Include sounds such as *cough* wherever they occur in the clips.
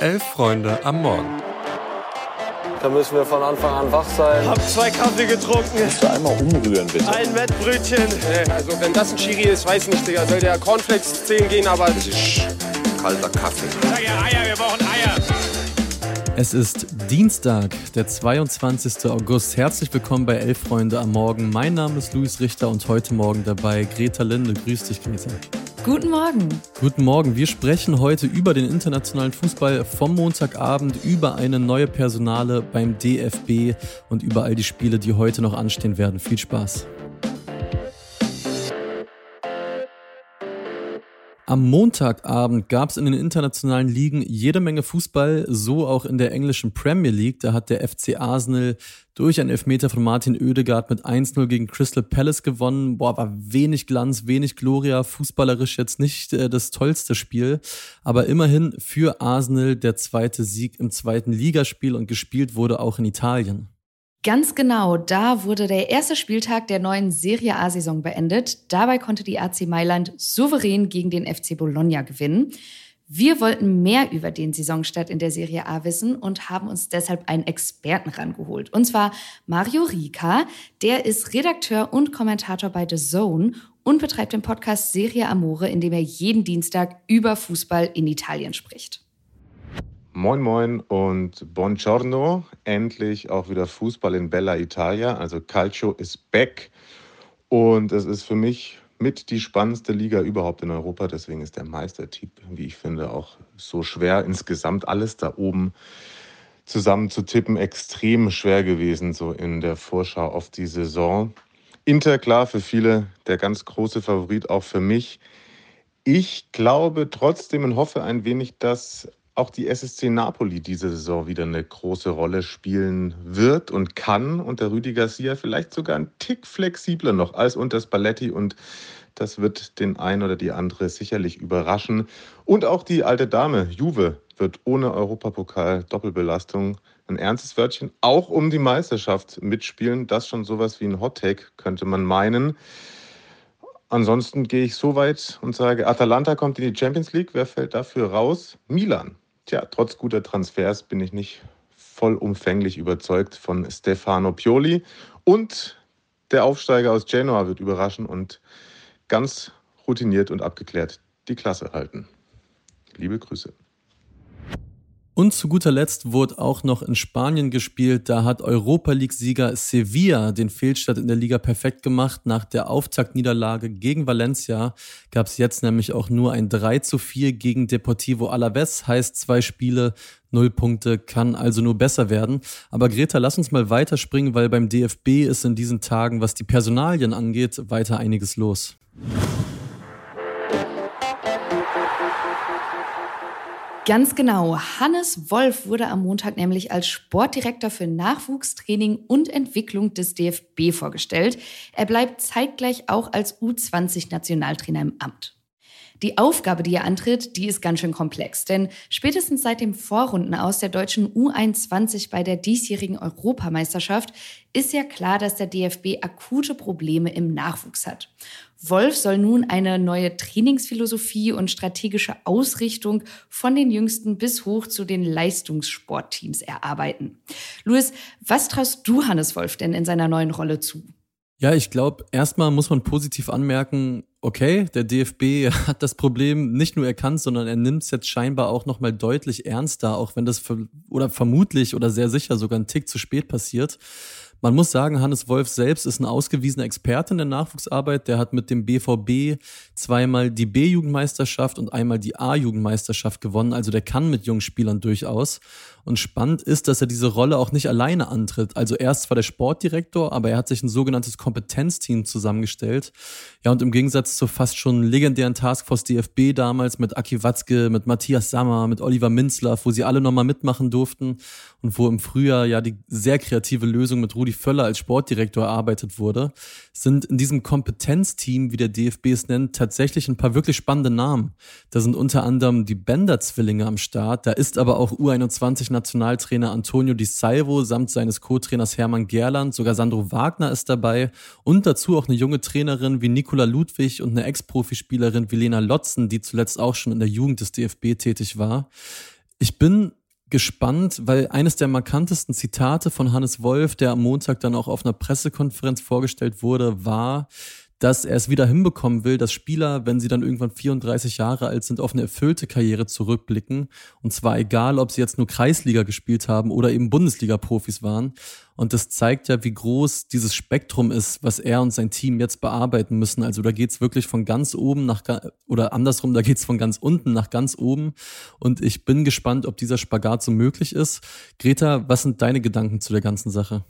Elf Freunde am Morgen. Da müssen wir von Anfang an wach sein. Hab zwei Kaffee getrunken. Kannst du einmal umrühren, bitte? Ein Wettbrötchen. Also wenn das ein Chiri ist, weiß nicht, Digga. Soll der Cornflakes 10 gehen, aber... Das ist kalter Kaffee. Sag ja Eier, wir brauchen Eier. Es ist Dienstag, der 22. August. Herzlich willkommen bei Elf Freunde am Morgen. Mein Name ist Luis Richter und heute Morgen dabei Greta Linde. Grüß dich, Greta. Guten Morgen. Guten Morgen. Wir sprechen heute über den internationalen Fußball vom Montagabend, über eine neue Personale beim DFB und über all die Spiele, die heute noch anstehen werden. Viel Spaß. Am Montagabend gab es in den internationalen Ligen jede Menge Fußball, so auch in der englischen Premier League. Da hat der FC Arsenal durch einen Elfmeter von Martin Oedegaard mit 1-0 gegen Crystal Palace gewonnen. Boah, war wenig Glanz, wenig Gloria, fußballerisch jetzt nicht äh, das tollste Spiel, aber immerhin für Arsenal der zweite Sieg im zweiten Ligaspiel und gespielt wurde auch in Italien. Ganz genau, da wurde der erste Spieltag der neuen Serie A-Saison beendet. Dabei konnte die AC Mailand souverän gegen den FC Bologna gewinnen. Wir wollten mehr über den Saisonstart in der Serie A wissen und haben uns deshalb einen Experten rangeholt. Und zwar Mario Rika. Der ist Redakteur und Kommentator bei The Zone und betreibt den Podcast Serie Amore, in dem er jeden Dienstag über Fußball in Italien spricht. Moin Moin und Buongiorno. Endlich auch wieder Fußball in Bella Italia. Also Calcio ist back. Und es ist für mich mit die spannendste Liga überhaupt in Europa. Deswegen ist der Meistertipp, wie ich finde, auch so schwer. Insgesamt alles da oben zusammen zu tippen, extrem schwer gewesen, so in der Vorschau auf die Saison. Inter, klar, für viele der ganz große Favorit, auch für mich. Ich glaube trotzdem und hoffe ein wenig, dass auch die SSC Napoli diese Saison wieder eine große Rolle spielen wird und kann und der Rüdi Garcia vielleicht sogar ein Tick flexibler noch als unter Spalletti und das wird den einen oder die andere sicherlich überraschen. Und auch die alte Dame Juve wird ohne Europapokal Doppelbelastung ein ernstes Wörtchen auch um die Meisterschaft mitspielen. Das schon sowas wie ein Hottake könnte man meinen. Ansonsten gehe ich so weit und sage, Atalanta kommt in die Champions League. Wer fällt dafür raus? Milan. Tja, trotz guter Transfers bin ich nicht vollumfänglich überzeugt von Stefano Pioli. Und der Aufsteiger aus Genoa wird überraschen und ganz routiniert und abgeklärt die Klasse halten. Liebe Grüße. Und zu guter Letzt wurde auch noch in Spanien gespielt. Da hat Europa League-Sieger Sevilla den Fehlstart in der Liga perfekt gemacht. Nach der Auftaktniederlage gegen Valencia gab es jetzt nämlich auch nur ein 3 zu 4 gegen Deportivo Alaves. Heißt zwei Spiele, null Punkte, kann also nur besser werden. Aber Greta, lass uns mal weiterspringen, weil beim DFB ist in diesen Tagen, was die Personalien angeht, weiter einiges los. Ganz genau. Hannes Wolf wurde am Montag nämlich als Sportdirektor für Nachwuchstraining und Entwicklung des DFB vorgestellt. Er bleibt zeitgleich auch als U20-Nationaltrainer im Amt. Die Aufgabe, die er antritt, die ist ganz schön komplex, denn spätestens seit dem Vorrunden aus der deutschen U21 bei der diesjährigen Europameisterschaft ist ja klar, dass der DFB akute Probleme im Nachwuchs hat. Wolf soll nun eine neue Trainingsphilosophie und strategische Ausrichtung von den Jüngsten bis hoch zu den Leistungssportteams erarbeiten. Luis, was traust du Hannes Wolf denn in seiner neuen Rolle zu? Ja, ich glaube, erstmal muss man positiv anmerken, okay, der DFB *laughs* hat das Problem nicht nur erkannt, sondern er nimmt es jetzt scheinbar auch nochmal deutlich ernster, auch wenn das oder vermutlich oder sehr sicher sogar ein Tick zu spät passiert. Man muss sagen, Hannes Wolf selbst ist ein ausgewiesener Experte in der Nachwuchsarbeit. Der hat mit dem BVB zweimal die B-Jugendmeisterschaft und einmal die A-Jugendmeisterschaft gewonnen. Also der kann mit jungen Spielern durchaus. Und spannend ist, dass er diese Rolle auch nicht alleine antritt. Also er ist zwar der Sportdirektor, aber er hat sich ein sogenanntes Kompetenzteam zusammengestellt. Ja, und im Gegensatz zur fast schon legendären Taskforce DFB damals mit Aki Watzke, mit Matthias Sammer, mit Oliver Minzler, wo sie alle nochmal mitmachen durften und wo im Frühjahr ja die sehr kreative Lösung mit Rudi Völler als Sportdirektor erarbeitet wurde, sind in diesem Kompetenzteam, wie der DFB es nennt, tatsächlich ein paar wirklich spannende Namen. Da sind unter anderem die Bender-Zwillinge am Start. Da ist aber auch U21-Nationaltrainer Antonio Di Salvo samt seines Co-Trainers Hermann Gerland. Sogar Sandro Wagner ist dabei. Und dazu auch eine junge Trainerin wie Nicola Ludwig und eine Ex-Profispielerin wie Lena Lotzen, die zuletzt auch schon in der Jugend des DFB tätig war. Ich bin gespannt, weil eines der markantesten Zitate von Hannes Wolf, der am Montag dann auch auf einer Pressekonferenz vorgestellt wurde, war, dass er es wieder hinbekommen will, dass Spieler, wenn sie dann irgendwann 34 Jahre alt sind, auf eine erfüllte Karriere zurückblicken. Und zwar egal, ob sie jetzt nur Kreisliga gespielt haben oder eben Bundesliga-Profis waren. Und das zeigt ja, wie groß dieses Spektrum ist, was er und sein Team jetzt bearbeiten müssen. Also da geht's wirklich von ganz oben nach, oder andersrum, da geht's von ganz unten nach ganz oben. Und ich bin gespannt, ob dieser Spagat so möglich ist. Greta, was sind deine Gedanken zu der ganzen Sache?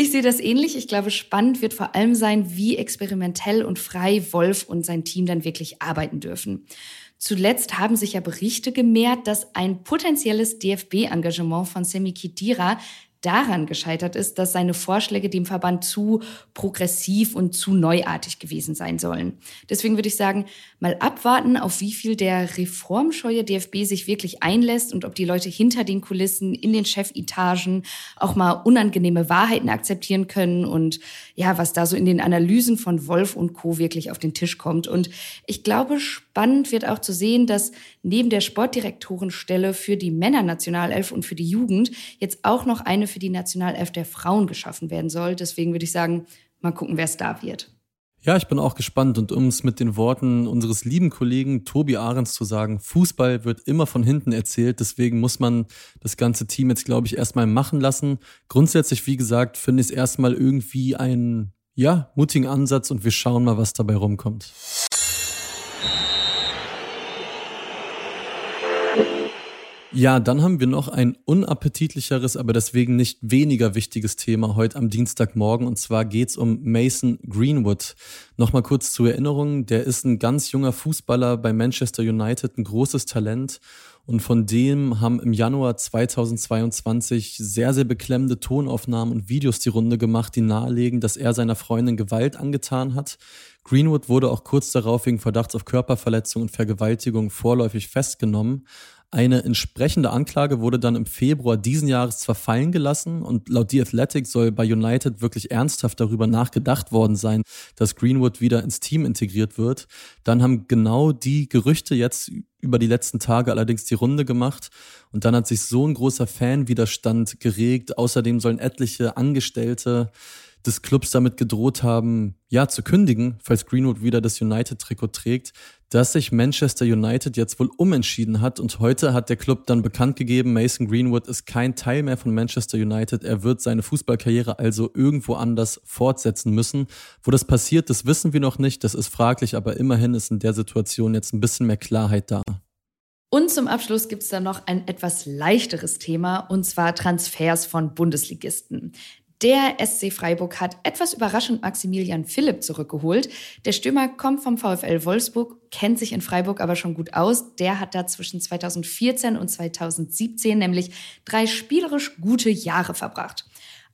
Ich sehe das ähnlich. Ich glaube, spannend wird vor allem sein, wie experimentell und frei Wolf und sein Team dann wirklich arbeiten dürfen. Zuletzt haben sich ja Berichte gemehrt, dass ein potenzielles DFB-Engagement von Semi Khedira daran gescheitert ist, dass seine Vorschläge dem Verband zu progressiv und zu neuartig gewesen sein sollen. Deswegen würde ich sagen, mal abwarten, auf wie viel der reformscheue DFB sich wirklich einlässt und ob die Leute hinter den Kulissen in den Chefetagen auch mal unangenehme Wahrheiten akzeptieren können und ja, was da so in den Analysen von Wolf und Co. wirklich auf den Tisch kommt. Und ich glaube, spannend wird auch zu sehen, dass neben der Sportdirektorenstelle für die Männernationalelf und für die Jugend jetzt auch noch eine für die Nationalelf der Frauen geschaffen werden soll. Deswegen würde ich sagen, mal gucken, wer es da wird. Ja, ich bin auch gespannt und um es mit den Worten unseres lieben Kollegen Tobi Ahrens zu sagen, Fußball wird immer von hinten erzählt, deswegen muss man das ganze Team jetzt, glaube ich, erstmal machen lassen. Grundsätzlich, wie gesagt, finde ich es erstmal irgendwie einen, ja, mutigen Ansatz und wir schauen mal, was dabei rumkommt. Ja, dann haben wir noch ein unappetitlicheres, aber deswegen nicht weniger wichtiges Thema heute am Dienstagmorgen. Und zwar geht's um Mason Greenwood. Nochmal kurz zur Erinnerung, der ist ein ganz junger Fußballer bei Manchester United, ein großes Talent. Und von dem haben im Januar 2022 sehr, sehr beklemmende Tonaufnahmen und Videos die Runde gemacht, die nahelegen, dass er seiner Freundin Gewalt angetan hat. Greenwood wurde auch kurz darauf wegen Verdachts auf Körperverletzung und Vergewaltigung vorläufig festgenommen. Eine entsprechende Anklage wurde dann im Februar diesen Jahres zwar fallen gelassen und laut The Athletic soll bei United wirklich ernsthaft darüber nachgedacht worden sein, dass Greenwood wieder ins Team integriert wird. Dann haben genau die Gerüchte jetzt über die letzten Tage allerdings die Runde gemacht und dann hat sich so ein großer Fanwiderstand geregt. Außerdem sollen etliche Angestellte des Clubs damit gedroht haben, ja, zu kündigen, falls Greenwood wieder das United-Trikot trägt, dass sich Manchester United jetzt wohl umentschieden hat und heute hat der Club dann bekannt gegeben, Mason Greenwood ist kein Teil mehr von Manchester United, er wird seine Fußballkarriere also irgendwo anders fortsetzen müssen. Wo das passiert, das wissen wir noch nicht, das ist fraglich, aber immerhin ist in der Situation jetzt ein bisschen mehr Klarheit da. Und zum Abschluss gibt es dann noch ein etwas leichteres Thema, und zwar Transfers von Bundesligisten. Der SC Freiburg hat etwas überraschend Maximilian Philipp zurückgeholt. Der Stürmer kommt vom VfL Wolfsburg, kennt sich in Freiburg aber schon gut aus. Der hat da zwischen 2014 und 2017 nämlich drei spielerisch gute Jahre verbracht.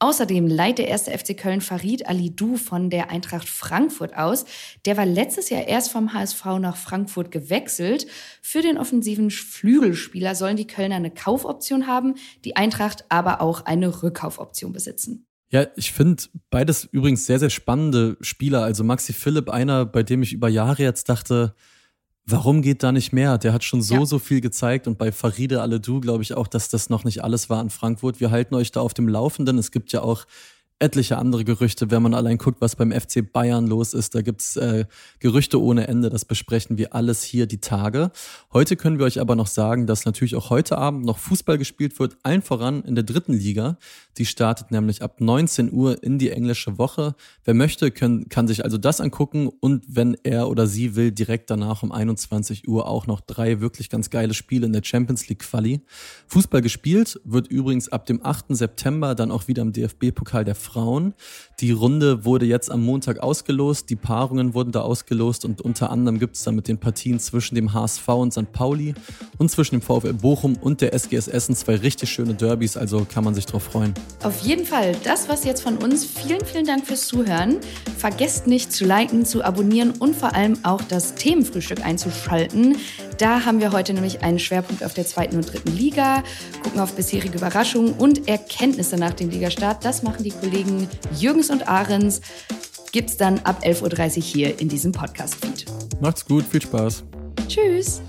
Außerdem leiht der erste FC Köln Farid Alidou von der Eintracht Frankfurt aus. Der war letztes Jahr erst vom HSV nach Frankfurt gewechselt. Für den offensiven Flügelspieler sollen die Kölner eine Kaufoption haben, die Eintracht aber auch eine Rückkaufoption besitzen. Ja, ich finde beides übrigens sehr, sehr spannende Spieler. Also Maxi Philipp, einer, bei dem ich über Jahre jetzt dachte, warum geht da nicht mehr? Der hat schon so, ja. so viel gezeigt und bei Faride Aledou glaube ich auch, dass das noch nicht alles war in Frankfurt. Wir halten euch da auf dem Laufenden. Es gibt ja auch etliche andere Gerüchte, wenn man allein guckt, was beim FC Bayern los ist. Da gibt's äh, Gerüchte ohne Ende, das besprechen wir alles hier die Tage. Heute können wir euch aber noch sagen, dass natürlich auch heute Abend noch Fußball gespielt wird, allen voran in der dritten Liga. Die startet nämlich ab 19 Uhr in die englische Woche. Wer möchte, können, kann sich also das angucken und wenn er oder sie will, direkt danach um 21 Uhr auch noch drei wirklich ganz geile Spiele in der Champions League Quali. Fußball gespielt wird übrigens ab dem 8. September dann auch wieder im DFB-Pokal der Frauen. Die Runde wurde jetzt am Montag ausgelost, die Paarungen wurden da ausgelost und unter anderem gibt es da mit den Partien zwischen dem HSV und St. Pauli und zwischen dem VfL Bochum und der SGS Essen zwei richtig schöne Derbys, also kann man sich drauf freuen. Auf jeden Fall, das was jetzt von uns. Vielen, vielen Dank fürs Zuhören. Vergesst nicht zu liken, zu abonnieren und vor allem auch das Themenfrühstück einzuschalten. Da haben wir heute nämlich einen Schwerpunkt auf der zweiten und dritten Liga, gucken auf bisherige Überraschungen und Erkenntnisse nach dem Ligastart. Das machen die Kollegen Jürgens und Ahrens. Gibt's dann ab 11.30 Uhr hier in diesem Podcast-Feed. Macht's gut, viel Spaß. Tschüss.